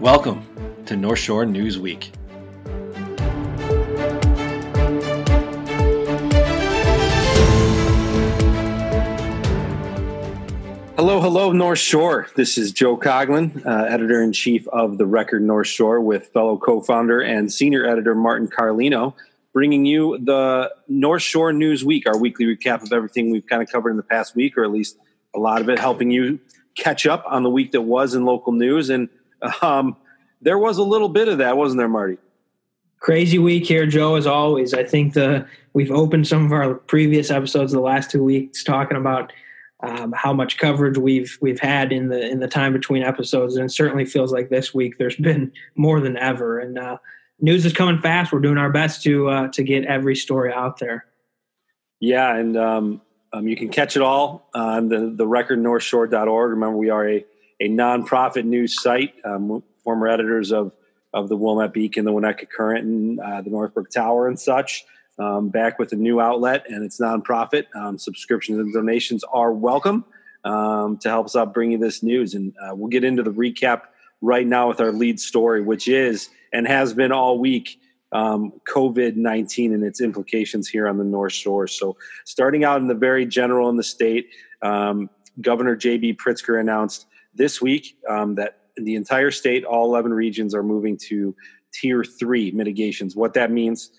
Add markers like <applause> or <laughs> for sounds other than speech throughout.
Welcome to North Shore News Week. Hello, hello, North Shore. This is Joe Coughlin, uh, editor in chief of the Record North Shore, with fellow co founder and senior editor Martin Carlino, bringing you the North Shore News Week, our weekly recap of everything we've kind of covered in the past week, or at least a lot of it, helping you catch up on the week that was in local news. And um, there was a little bit of that, wasn't there, Marty? Crazy week here, Joe. As always, I think the we've opened some of our previous episodes the last two weeks talking about um, how much coverage we've we've had in the in the time between episodes, and it certainly feels like this week there's been <laughs> more than ever. And uh, news is coming fast. We're doing our best to uh, to get every story out there. Yeah, and um, um, you can catch it all on the the recordnorthshore.org. Remember, we are a a nonprofit news site. Um, former editors of of the Wilmette Beacon, the Winnetka Current, and uh, the Northbrook Tower, and such. Um, back with a new outlet, and it's nonprofit. Um, subscriptions and donations are welcome um, to help us out bring you this news. And uh, we'll get into the recap right now with our lead story, which is and has been all week um, COVID 19 and its implications here on the North Shore. So, starting out in the very general in the state, um, Governor J.B. Pritzker announced this week um, that the entire state, all 11 regions, are moving to tier three mitigations. What that means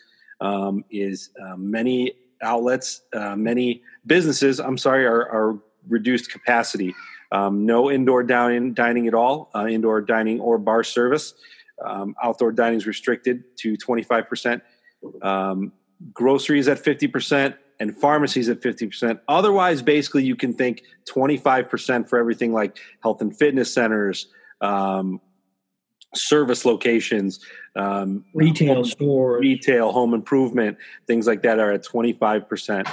um, is uh, many outlets, uh, many businesses, I'm sorry, are, are reduced capacity. Um, no indoor dining, dining at all, uh, indoor dining or bar service. Um, outdoor dining is restricted to 25%. Um, groceries at 50% and pharmacies at 50%. Otherwise, basically, you can think 25% for everything like health and fitness centers, um, service locations, um, retail home, stores, retail, home improvement, things like that are at 25%.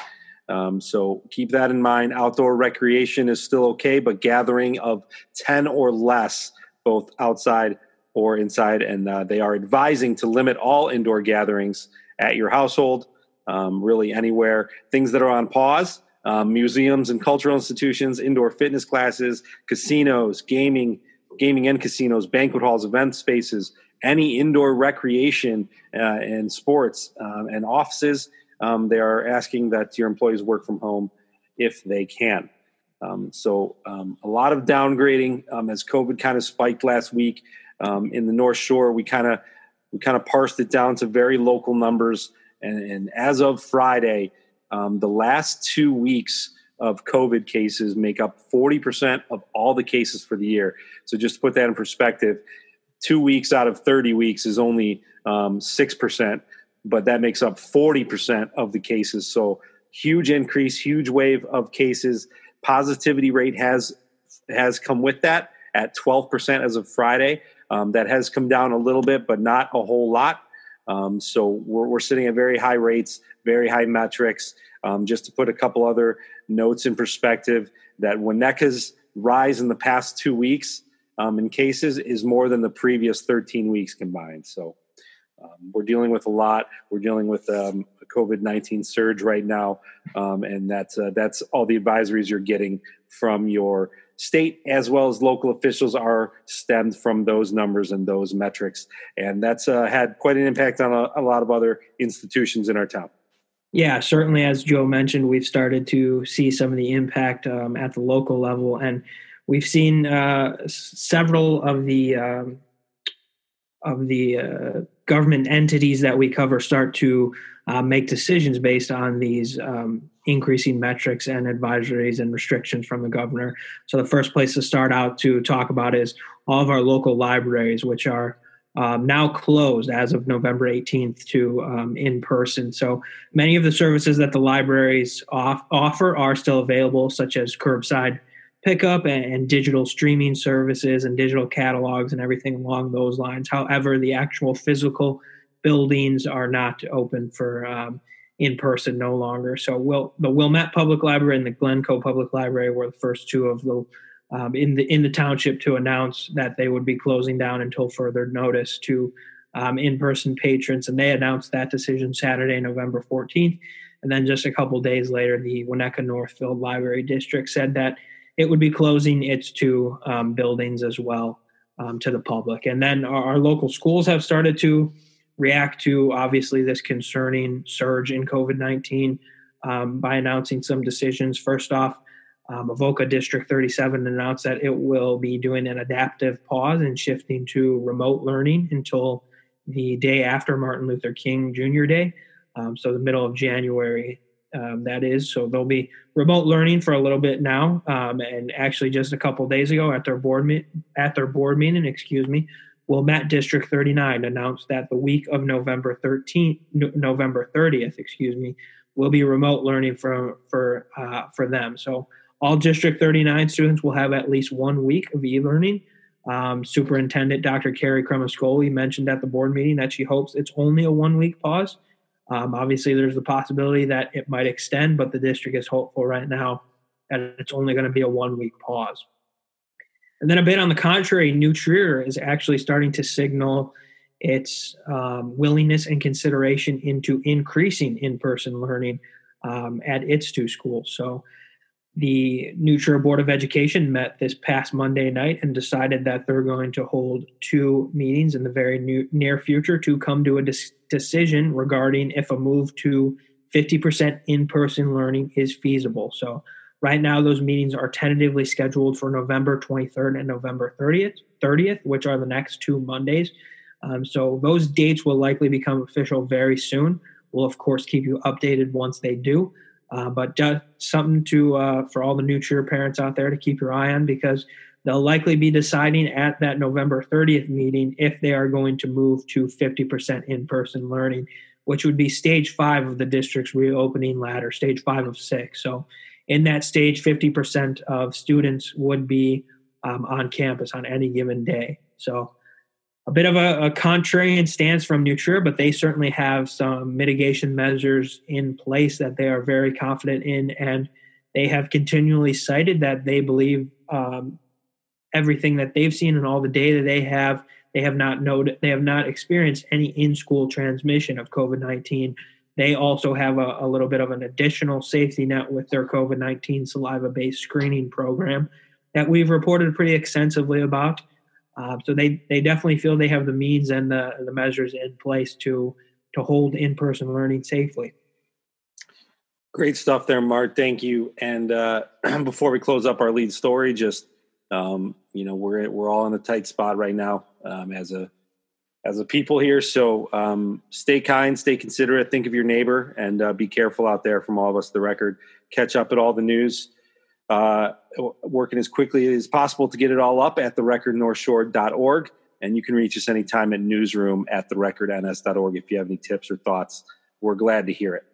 Um, so keep that in mind. Outdoor recreation is still okay, but gathering of 10 or less, both outside or inside, and uh, they are advising to limit all indoor gatherings at your household, um, really anywhere. Things that are on pause. Um, museums and cultural institutions, indoor fitness classes, casinos, gaming, gaming and casinos, banquet halls, event spaces, any indoor recreation uh, and sports um, and offices. Um, they are asking that your employees work from home if they can. Um, so um, a lot of downgrading as COVID kind of spiked last week in the North Shore. We kind of we kind of parsed it down to very local numbers, and, and as of Friday, the last two weeks of COVID cases make up 40% of all the cases for the year. So just to put that in perspective, two weeks out of 30 weeks is only um, 6%, but that makes up 40% of the cases. So huge increase, huge wave of cases. Positivity rate has has come with that at 12% as of Friday. Um, that has come down a little bit, but not a whole lot. Um, so we're, we're sitting at very high rates, very high metrics. Um, just to put a couple other notes in perspective, that Winnetka's rise in the past two weeks um, in cases is more than the previous 13 weeks combined. So um, we're dealing with a lot. We're dealing with um, a COVID 19 surge right now, um, and that's uh, that's all the advisories you're getting from your state as well as local officials are stemmed from those numbers and those metrics, and that's uh, had quite an impact on a, a lot of other institutions in our town. Yeah, certainly. As Joe mentioned, we've started to see some of the impact um, at the local level, and we've seen uh, several of the um, of the uh, government entities that we cover start to uh, make decisions based on these um, increasing metrics and advisories and restrictions from the governor. So, the first place to start out to talk about is all of our local libraries, which are um, now closed as of November 18th to um, in person. So many of the services that the libraries off- offer are still available, such as curbside pickup and, and, digital streaming services and digital catalogs and everything along those lines. However, the actual physical buildings are not open for um, in person no longer. So, will the Wilmette Public Library and the Glencoe Public Library were the first two of the um, in the in the township to announce that they would be closing down until further notice to um, in-person patrons, and they announced that decision Saturday, November 14th. And then just a couple days later, the Winnetka Northfield Library District said that it would be closing its two um, buildings as well. um, to the public. And then our, our, local schools have started to react to obviously this concerning surge in COVID 19 um, by announcing some decisions. First off, um, Avoca District 37 announced that it will be doing an adaptive pause and shifting to remote learning until the day after Martin Luther King Jr. Day, um, so the middle of January. Um, that is so they'll be remote learning for a little bit now, um, and actually just a couple days ago at their board at their board meeting, excuse me, Wilmette District 39 announced that the week of November 13th, November 30th, excuse me, will be remote learning for for uh, for them. So all District 39 students will have at least one week of e-learning. Um, Superintendent Dr. Kari Cremascoli mentioned at the board meeting that she hopes it's only a one-week pause. Um, obviously, there's the possibility that it might extend, but the district is hopeful right now that it's only going to be a one-week pause. And then a bit on the contrary, New Trier is actually starting to signal its um, willingness and consideration into increasing in-person learning um, at its two schools. So the New Trier Board of Education met this past Monday night and decided that they're going to hold two meetings in the very new, near future to come to a decision regarding if a move to 50% in-person learning is feasible. So Right now, those meetings are tentatively scheduled for November 23rd and November 30th, 30th which are the next two Mondays. Um, so those dates will likely become official very soon. We'll of course keep you updated once they do. Uh, but just something to uh, for all the New Trier parents out there to keep your eye on because they'll likely be deciding at that November 30th meeting if they are going to move to 50% in-person learning, which would be stage five of the district's reopening ladder, stage five of six. So in that stage, 50% of students would be um, on campus on any given day. So, a bit of a, a contrarian stance from New Trier, but they certainly have some mitigation measures in place that they are very confident in. And they have continually cited that they believe um, everything that they've seen and all the data they have, they have not noted, they have not experienced any in school transmission of COVID 19 they also have a, a little bit of an additional safety net with their COVID 19 saliva based screening program that we've reported pretty extensively about. Uh, so they, they definitely feel they have the means and the, the measures in place to to hold in person learning safely. Great stuff there, Mark. Thank you. And uh, <clears throat> before we close up our lead story, just um, you know we're we're all in a tight spot right now um, as a as a people here. So um, stay kind, stay considerate, think of your neighbor, and uh, be careful out there from all of us. The record, catch up at all the news. Uh, working as quickly as possible to get it all up at therecordnorthshore.org. And you can reach us anytime at newsroom at therecordns.org if you have any tips or thoughts. We're glad to hear it.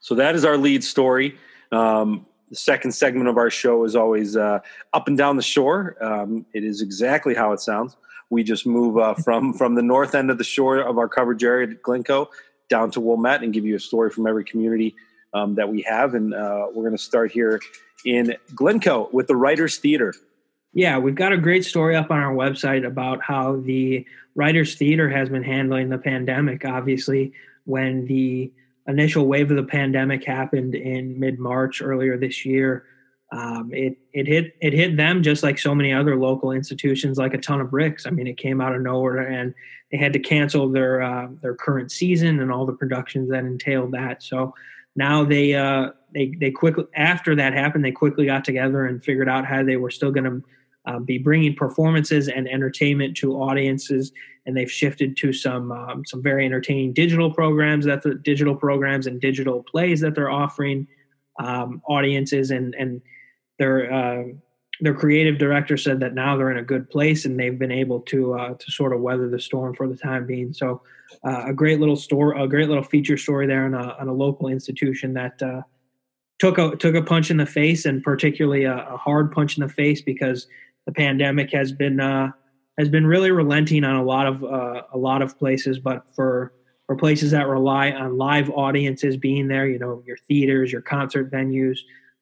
So that is our lead story. Um, the second segment of our show is always uh, up and down the shore. Um, it is exactly how it sounds we just move uh, from <laughs> from the north end of the shore of our coverage area at Glencoe down to Wilmette and give you a story from every community um, that we have. And uh, we're going to start here in Glencoe with the Writers Theater. Yeah, we've got a great story up on our website about how the Writers Theater has been handling the pandemic. Obviously, when the initial wave of the pandemic happened in mid March earlier this year, um, it it hit it hit them just like so many other local institutions like a ton of bricks. I mean, it came out of nowhere, and they had to cancel their uh, their current season and all the productions that entailed that. So now they uh, they they quickly after that happened, they quickly got together and figured out how they were still going to uh, be bringing performances and entertainment to audiences, and they've shifted to some um, some very entertaining digital programs that the digital programs and digital plays that they're offering um, audiences and and their uh, their creative director said that now they're in a good place and they've been able to uh, to sort of weather the storm for the time being. So uh, a great little store, a great little feature story there on a, on a local institution that uh, took a took a punch in the face and particularly a, a, hard punch in the face because the pandemic has been uh, has been really relenting on a lot of uh, a lot of places, but for for places that rely on live audiences being there, you know, your theaters, your concert venues,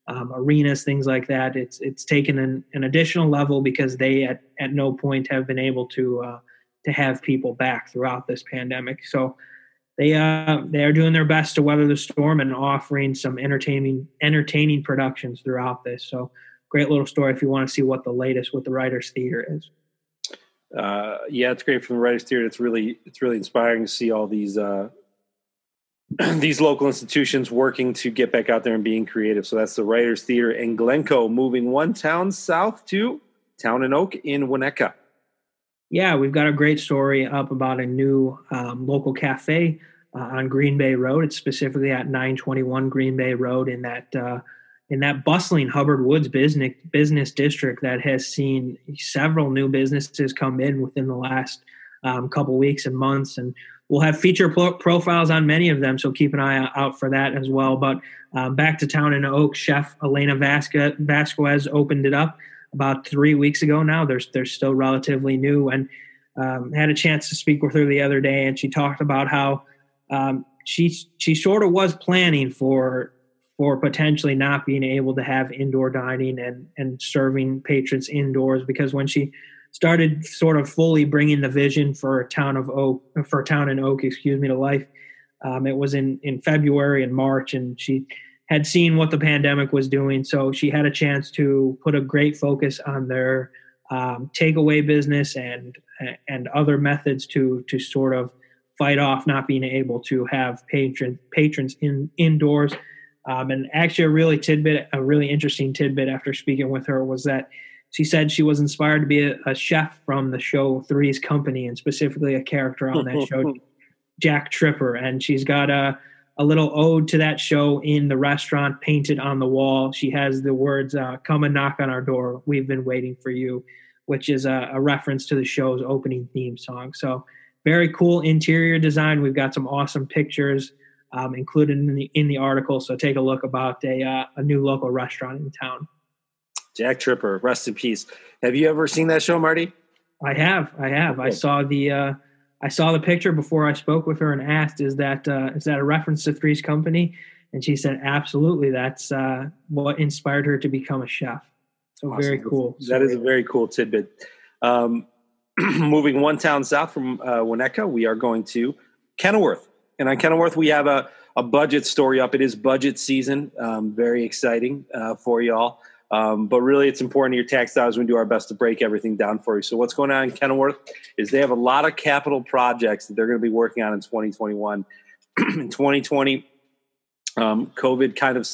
um, arenas, things like that. It's it's taken an, an, additional level because they at, at no point have been able to uh, to have people back throughout this pandemic. So they uh, they are doing their best to weather the storm and offering some entertaining entertaining productions throughout this. So great little story if you want to see what the latest with the Writers Theater is. Uh, yeah, it's great from the writers' theater. It's really it's really inspiring to see all these uh, <clears throat> these local institutions working to get back out there and being creative. So that's the writers' theater in Glencoe, moving one town south to Town and Oak in Winnetka. Yeah, we've got a great story up about a new um, local cafe uh, on Green Bay Road. It's specifically at 921 Green Bay Road in that uh, in that bustling Hubbard Woods business business district that has seen several new businesses come in within the last um, couple weeks and months, and we'll have feature pro- profiles on many of them. So keep an eye out for that as well. But um, back to town in Oak, Chef Elena Vasquez, Vasquez opened it up about three weeks ago. Now they're they're still relatively new, and um, had a chance to speak with her the other day, and she talked about how um, she she sort of was planning for for potentially not being able to have indoor dining and and serving patrons indoors because when she started sort of fully bringing the vision for town of oak for town in oak excuse me to life um, it was in in february and march and she had seen what the pandemic was doing. So she had a chance to put a great focus on their um, takeaway business and and other methods to to sort of fight off not being able to have patron, patrons in indoors um, and actually, a really tidbit, a really interesting tidbit after speaking with her was that she said she was inspired to be a, a chef from the show Three's Company, and specifically a character on that show, <laughs> Jack Tripper. And she's got a a little ode to that show in the restaurant painted on the wall. She has the words uh, "Come and knock on our door. We've been waiting for you," which is a, a reference to the show's opening theme song. So very cool interior design. We've got some awesome pictures um, included in the in the article. So take a look about a uh, a new local restaurant in town. Jack Tripper, rest in peace. Have you ever seen that show, Marty? I have. I have. I saw the uh, I saw the picture before I spoke with her and asked, "Is that uh, is that a reference to Three's Company?" And she said, "Absolutely. That's uh, what inspired her to become a chef." So awesome. very cool. That is a very cool tidbit. Um, <clears throat> moving one town south from uh, Winnetka, we are going to Kenilworth. And on Kenilworth, we have a, a budget story up. It is budget season. Um, very exciting uh, for y'all. Um, but really, it's important to your tax dollars. We do our best to break everything down for you. So, what's going on in Kenilworth is they have a lot of capital projects that they're going to be working on in 2021. in 2020, <clears throat> um, COVID kind of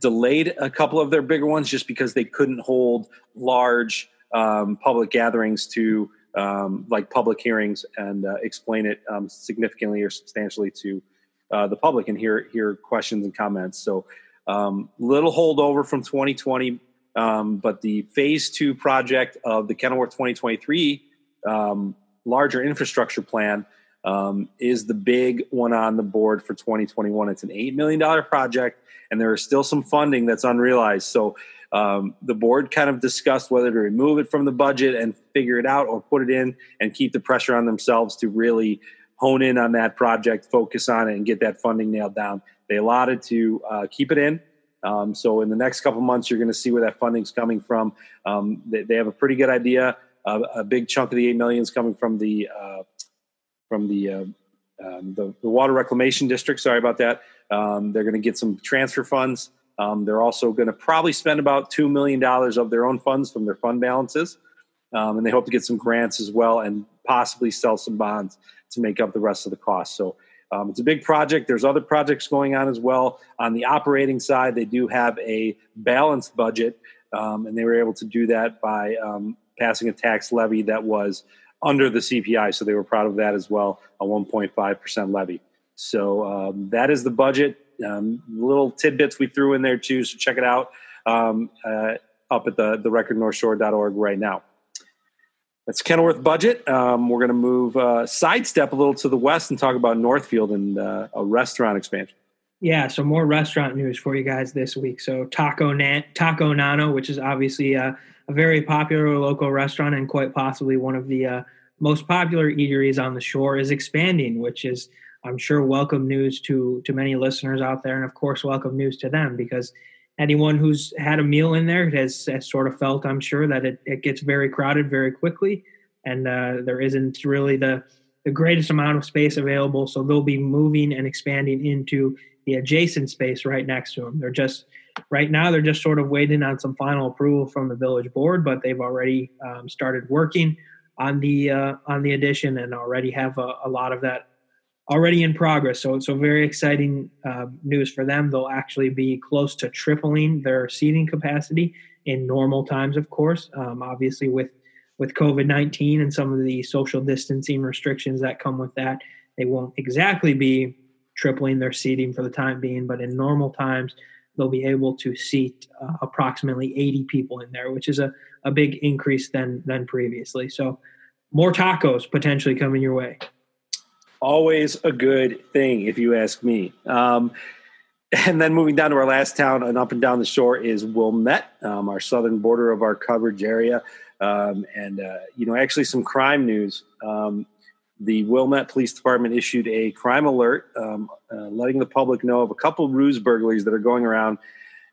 delayed a couple of their bigger ones just because they couldn't hold large um, public gatherings to um, like public hearings and uh, explain it um, significantly or substantially to uh, the public and hear hear questions and comments. So um, little holdover from 2020, um, but the phase two project of the Kenilworth 2023 um, larger infrastructure plan um, is the big one on the board for 2021. It's an eight million dollar project, and there is still some funding that's unrealized. So um, the board kind of discussed whether to remove it from the budget and figure it out or put it in and keep the pressure on themselves to really hone in on that project, focus on it, and get that funding nailed down. They allotted to uh, keep it in. Um, so in the next couple months, you're going to see where that funding's coming from. Um, they, they, have a pretty good idea. Uh, a big chunk of the eight million is coming from the uh, from the, uh, um, the, the water reclamation district. Sorry about that. Um, they're going to get some transfer funds. Um, they're also going to probably spend about $2 million of their own funds from their fund balances. Um, and they hope to get some grants as well and possibly sell some bonds to make up the rest of the cost. So um, it's a big project. There's other projects going on as well. On the operating side, they do have a balanced budget, um, and they were able to do that by um, passing a tax levy that was under the CPI. So they were proud of that as well, a 1.5% levy. So um, that is the budget. Um, little tidbits we threw in there too, so check it out um, uh, up at the, the recordnorthshore.org right now. That's Kenilworth budget. Um, we're going to move uh, sidestep a little to the west and talk about Northfield and uh, a restaurant expansion. Yeah, so more restaurant news for you guys this week. So Taco Taco Nano, which is obviously a, a, very popular local restaurant and quite possibly one of the uh, most popular eateries on the shore, is expanding, which is I'm sure welcome news to to many listeners out there, and of course welcome news to them because anyone who's had a meal in there has, has sort of felt, I'm sure, that it, it gets very crowded very quickly, and uh, there isn't really the the greatest amount of space available. So they'll be moving and expanding into the adjacent space right next to them. They're just right now they're just sort of waiting on some final approval from the village board, but they've already um, started working on the uh, on the addition and already have a, a, lot of that already in progress. So so very exciting uh, news for them. They'll actually be close to tripling their seating capacity in normal times, of course. Um, obviously, with with COVID nineteen and some of the social distancing restrictions that come with that, they won't exactly be tripling their seating for the time being. But in normal times, they'll be able to seat uh, approximately 80 people in there, which is a, a big increase than than previously. So more tacos potentially coming your way. Always a good thing, if you ask me. Um, and then moving down to our last town and up and down the shore is Wilmette, um, our southern border of our coverage area. Um, and, uh, you know, actually some crime news. Um, the Wilmette Police Department issued a crime alert, um, uh, letting the public know of a couple ruse burglaries that are going around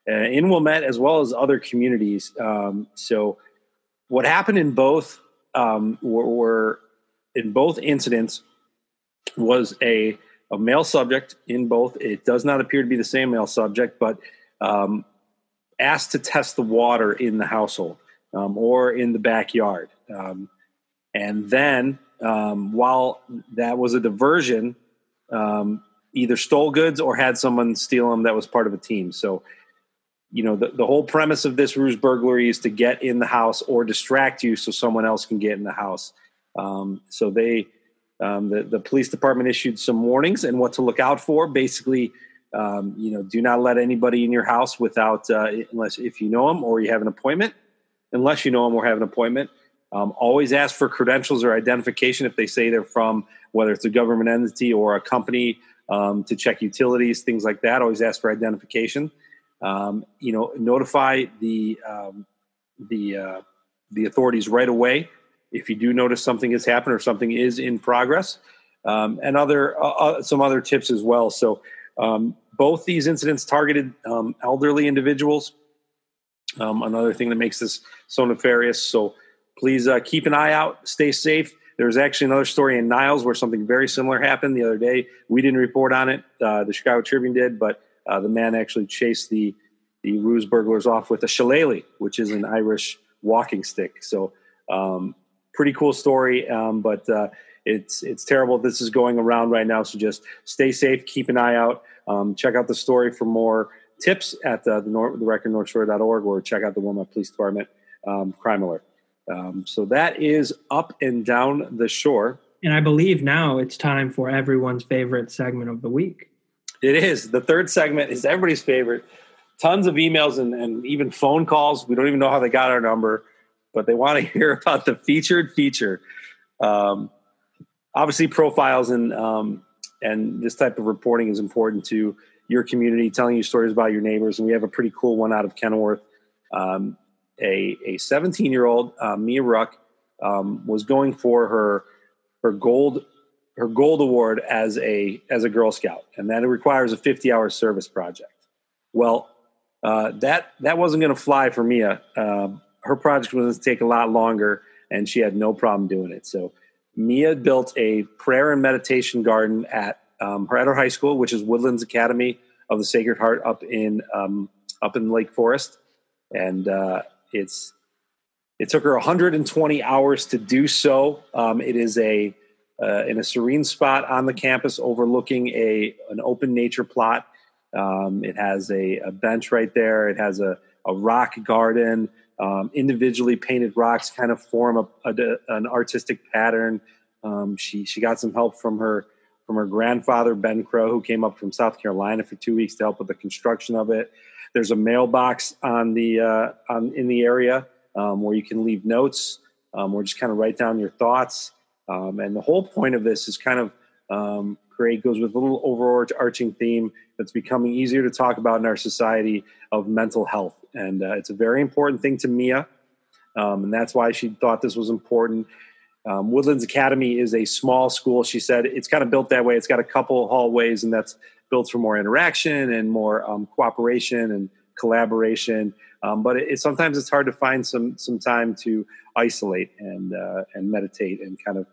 uh, in Wilmette as well as other communities. Um, so, what happened in both um, were, were, in both incidents was a a male subject in both. It does not appear to be the same male subject, but um, asked to test the water in the household um, or in the backyard. Um, and then, um, while that was a diversion, um, either stole goods or had someone steal them that was part of a team. So, you know, the, the whole premise of this ruse burglary is to get in the house or distract you so someone else can get in the house. Um, so they um, the, the police department issued some warnings and what to look out for. Basically, um, you know, do not let anybody in your house without, uh, unless if you know them or you have an appointment, unless you know them or have an appointment. Um, always ask for credentials or identification if they say they're from whether it's a government entity or a company um, to check utilities, things like that. Always ask for identification. Um, you know, notify the um, the uh, the authorities right away if you do notice something has happened or something is in progress, um, and other uh, uh, some other tips as well. So um, both these incidents targeted um, elderly individuals. Um, another thing that makes this so nefarious. So please uh, keep an eye out. Stay safe. There's actually another story in Niles where something very similar happened the other day. We didn't report on it. Uh, the Chicago Tribune did, but uh, the man actually chased the the ruse burglars off with a shillelagh, which is an Irish walking stick. So um, pretty cool story. Um, but uh, it's it's terrible. This is going around right now. So just stay safe. Keep an eye out. Um, check out the story for more tips at the the, North, the recordnorthshore.org or check out the Wilmette Police Department um, crime alert. Um, so that is up and down the shore. And I believe now it's time for everyone's favorite segment of the week. It is. The third segment is everybody's favorite. Tons of emails and, and even phone calls. We don't even know how they got our number but they want to <laughs> hear about the featured feature. Um, obviously, profiles and um, and this type of reporting is important to your community, telling you stories about your neighbors. And we have a pretty cool one out of Kenilworth. Um, a a 17 year old uh, Mia Ruck um, was going for her her gold her gold award as a as a Girl Scout, and that requires a 50 hour service project. Well, uh, that that wasn't going to fly for Mia. Uh, her project was going to take a lot longer, and she had no problem doing it. So Mia built a prayer and meditation garden at um, her at her high school, which is Woodlands Academy of the Sacred Heart up in um, up in Lake Forest, and uh, it's it took her 120 hours to do so. Um, it is a uh, in a serene spot on the campus overlooking a an open nature plot. Um, it has a, a, bench right there. It has a, a rock garden. Um, individually painted rocks kind of form a, a, an artistic pattern. Um, she she got some help from her from her grandfather Ben Crow, who came up from South Carolina for two weeks to help with the construction of it. There's a mailbox on the uh, on in the area um, where you can leave notes um, or just kind of write down your thoughts. Um, and the whole point of this is kind of great goes with a little overarching theme that's becoming easier to talk about in our society of mental health and uh, it's a very important thing to Mia, um, and that's why she thought this was important. Um, Woodlands Academy is a small school. She said it's kind of built that way. It's got a couple hallways, and that's built for more interaction and more um, cooperation and collaboration. Um, but it, it, sometimes it's hard to find some some time to isolate and uh, and meditate and kind of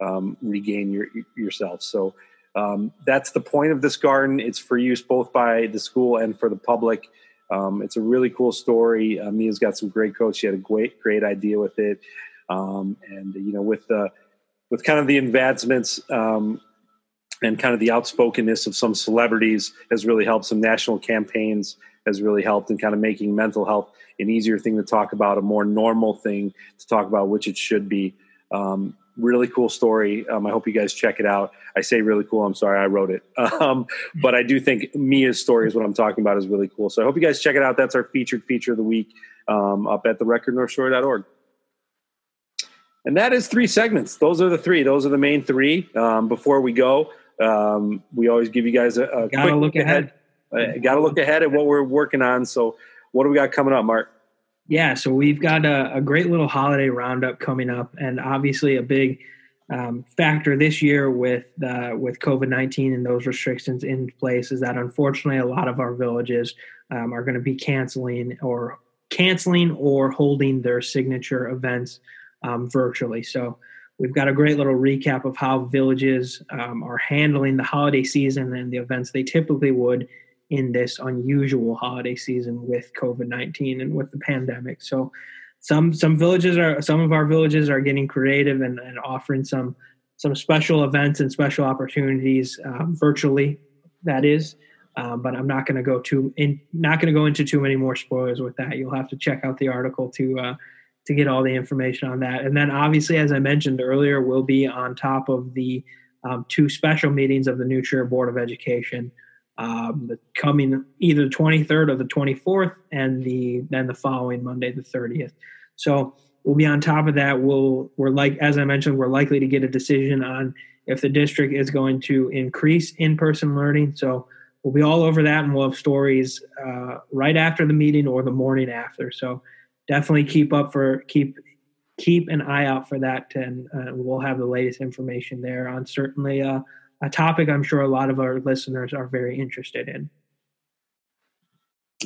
um, regain your, yourself. So um, that's the point of this garden. It's for use both by the school and for the public. Um, it's a really cool story. Uh, Mia's got some great quotes. She had a great, great idea with it. Um, and you know, with the with kind of the advancements um, and kind of the outspokenness of some celebrities has really helped. Some national campaigns has really helped in kind of making mental health an easier thing to talk about, a more normal thing to talk about, which it should be. Um, really cool story. Um, I hope you guys check it out. I say really cool. I'm sorry I wrote it, <laughs> um, but I do think Mia's story is what I'm talking about is really cool. So I hope you guys check it out. That's our featured feature of the week um, up at the recordnorthshore.org. And that is three segments. Those are the three. Those are the main three. Um, before we go, um, we always give you guys a, a quick look ahead. ahead. Uh, Got to look ahead at what we're working on. So, what do we got coming up, Mark? Yeah, so we've got a, a great little holiday roundup coming up, and obviously a big um, factor this year with uh, with COVID nineteen and those restrictions in place is that unfortunately a lot of our villages um, are going to be canceling or canceling or holding their signature events um, virtually. So we've got a great little recap of how villages um, are handling the holiday season and the events they typically would in this unusual holiday season with COVID nineteen and with the pandemic. So some some villages are some of our villages are getting creative and, and offering some some special events and special opportunities um, virtually. That is. Um, but I'm not going to go too in, not going to go into too many more spoilers with that. You'll have to check out the article to uh, to get all the information on that. And then, obviously, as I mentioned earlier, we'll be on top of the um, two special meetings of the New Trier Board of Education, um, the coming either the 23rd or the 24th, and the then the following Monday, the 30th. So we'll be on top of that. We'll we're like as I mentioned, we're likely to get a decision on if the district is going to increase in-person learning. So we'll be all over that, and we'll have stories uh, right after the meeting or the morning after. So definitely keep up for keep keep an eye out for that, and uh, we'll have the latest information there on certainly uh, a topic I'm sure a lot of our listeners are very interested in.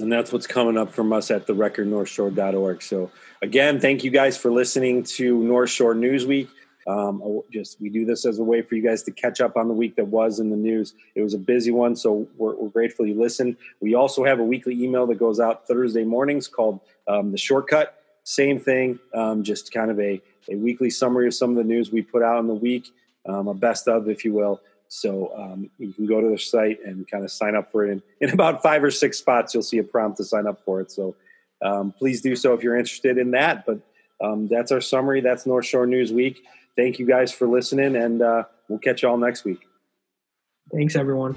And that's what's coming up from us at the recordnorthshore.org. So again, thank you guys for listening to North Shore News Week. Um, just we do this as a way for you guys to catch up on the week that was in the news. It was a busy one, so we're, we're grateful you listened. We also have a weekly email that goes out Thursday mornings called um, the Shortcut. Same thing, um, just kind of a, a weekly summary of some of the news we put out in the week, um, a best of, if you will. So um, you can go to the site and kind of sign up for it. In, in about five or six spots, you'll see a prompt to sign up for it. So um, please do so if you're interested in that. But that's our summary. That's North Shore News Week thank you guys for listening, and uh, we'll catch you all next week. Thanks, everyone.